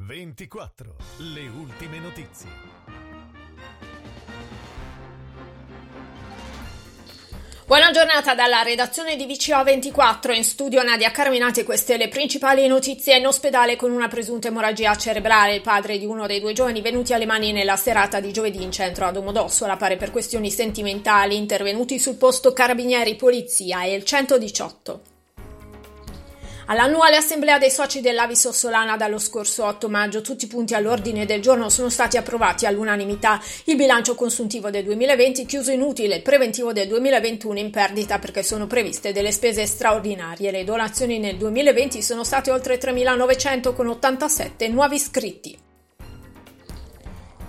24. Le ultime notizie. Buona giornata dalla redazione di VCO 24. In studio Nadia Carminati, queste le principali notizie in ospedale con una presunta emorragia cerebrale. Il padre di uno dei due giovani venuti alle mani nella serata di giovedì in centro a Domodossola, pare per questioni sentimentali, intervenuti sul posto carabinieri, polizia e il 118. All'annuale assemblea dei soci dell'Aviso Solana dallo scorso 8 maggio tutti i punti all'ordine del giorno sono stati approvati all'unanimità. Il bilancio consuntivo del 2020 chiuso inutile, il preventivo del 2021 in perdita perché sono previste delle spese straordinarie. Le donazioni nel 2020 sono state oltre 3.900 con 87 nuovi iscritti.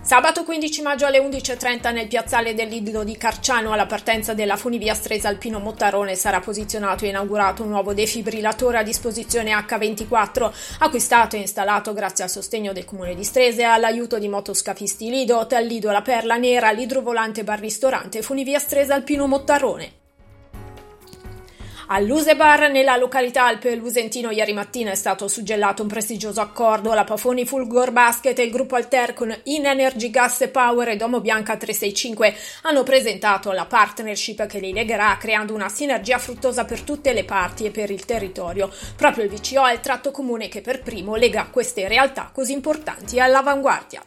Sabato 15 maggio alle 11.30 nel piazzale del Lido di Carciano alla partenza della funivia Stresa Alpino Mottarone sarà posizionato e inaugurato un nuovo defibrillatore a disposizione H24 acquistato e installato grazie al sostegno del comune di Strese e all'aiuto di motoscafisti Lido, Hotel Lido La Perla Nera, l'idrovolante bar ristorante funivia Stresa Alpino Mottarone. All'Usebar, nella località Alpe Lusentino, ieri mattina è stato suggellato un prestigioso accordo. La Pafoni Fulgor Basket e il gruppo Alter con In Energy Gas Power e Domo Bianca 365 hanno presentato la partnership che li legherà, creando una sinergia fruttosa per tutte le parti e per il territorio. Proprio il VCO è il tratto comune che per primo lega queste realtà così importanti all'avanguardia.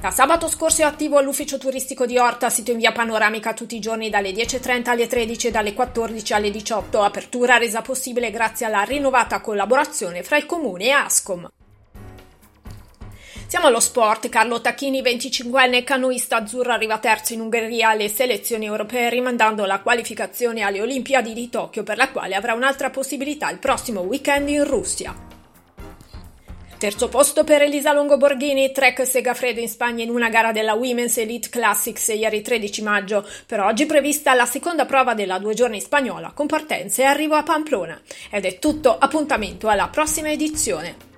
Da sabato scorso è attivo l'ufficio turistico di Orta, sito in via panoramica tutti i giorni dalle 10.30 alle 13 e dalle 14 alle 18. Apertura resa possibile grazie alla rinnovata collaborazione fra il comune e Ascom. Siamo allo sport. Carlo Tacchini, 25enne canoista azzurro, arriva terzo in Ungheria alle selezioni europee, rimandando la qualificazione alle Olimpiadi di Tokyo, per la quale avrà un'altra possibilità il prossimo weekend in Russia. Terzo posto per Elisa Longo Borghini, Trek Segafredo in Spagna in una gara della Women's Elite Classics ieri 13 maggio. Per oggi prevista la seconda prova della due giorni spagnola con partenza e arrivo a Pamplona. Ed è tutto, appuntamento alla prossima edizione.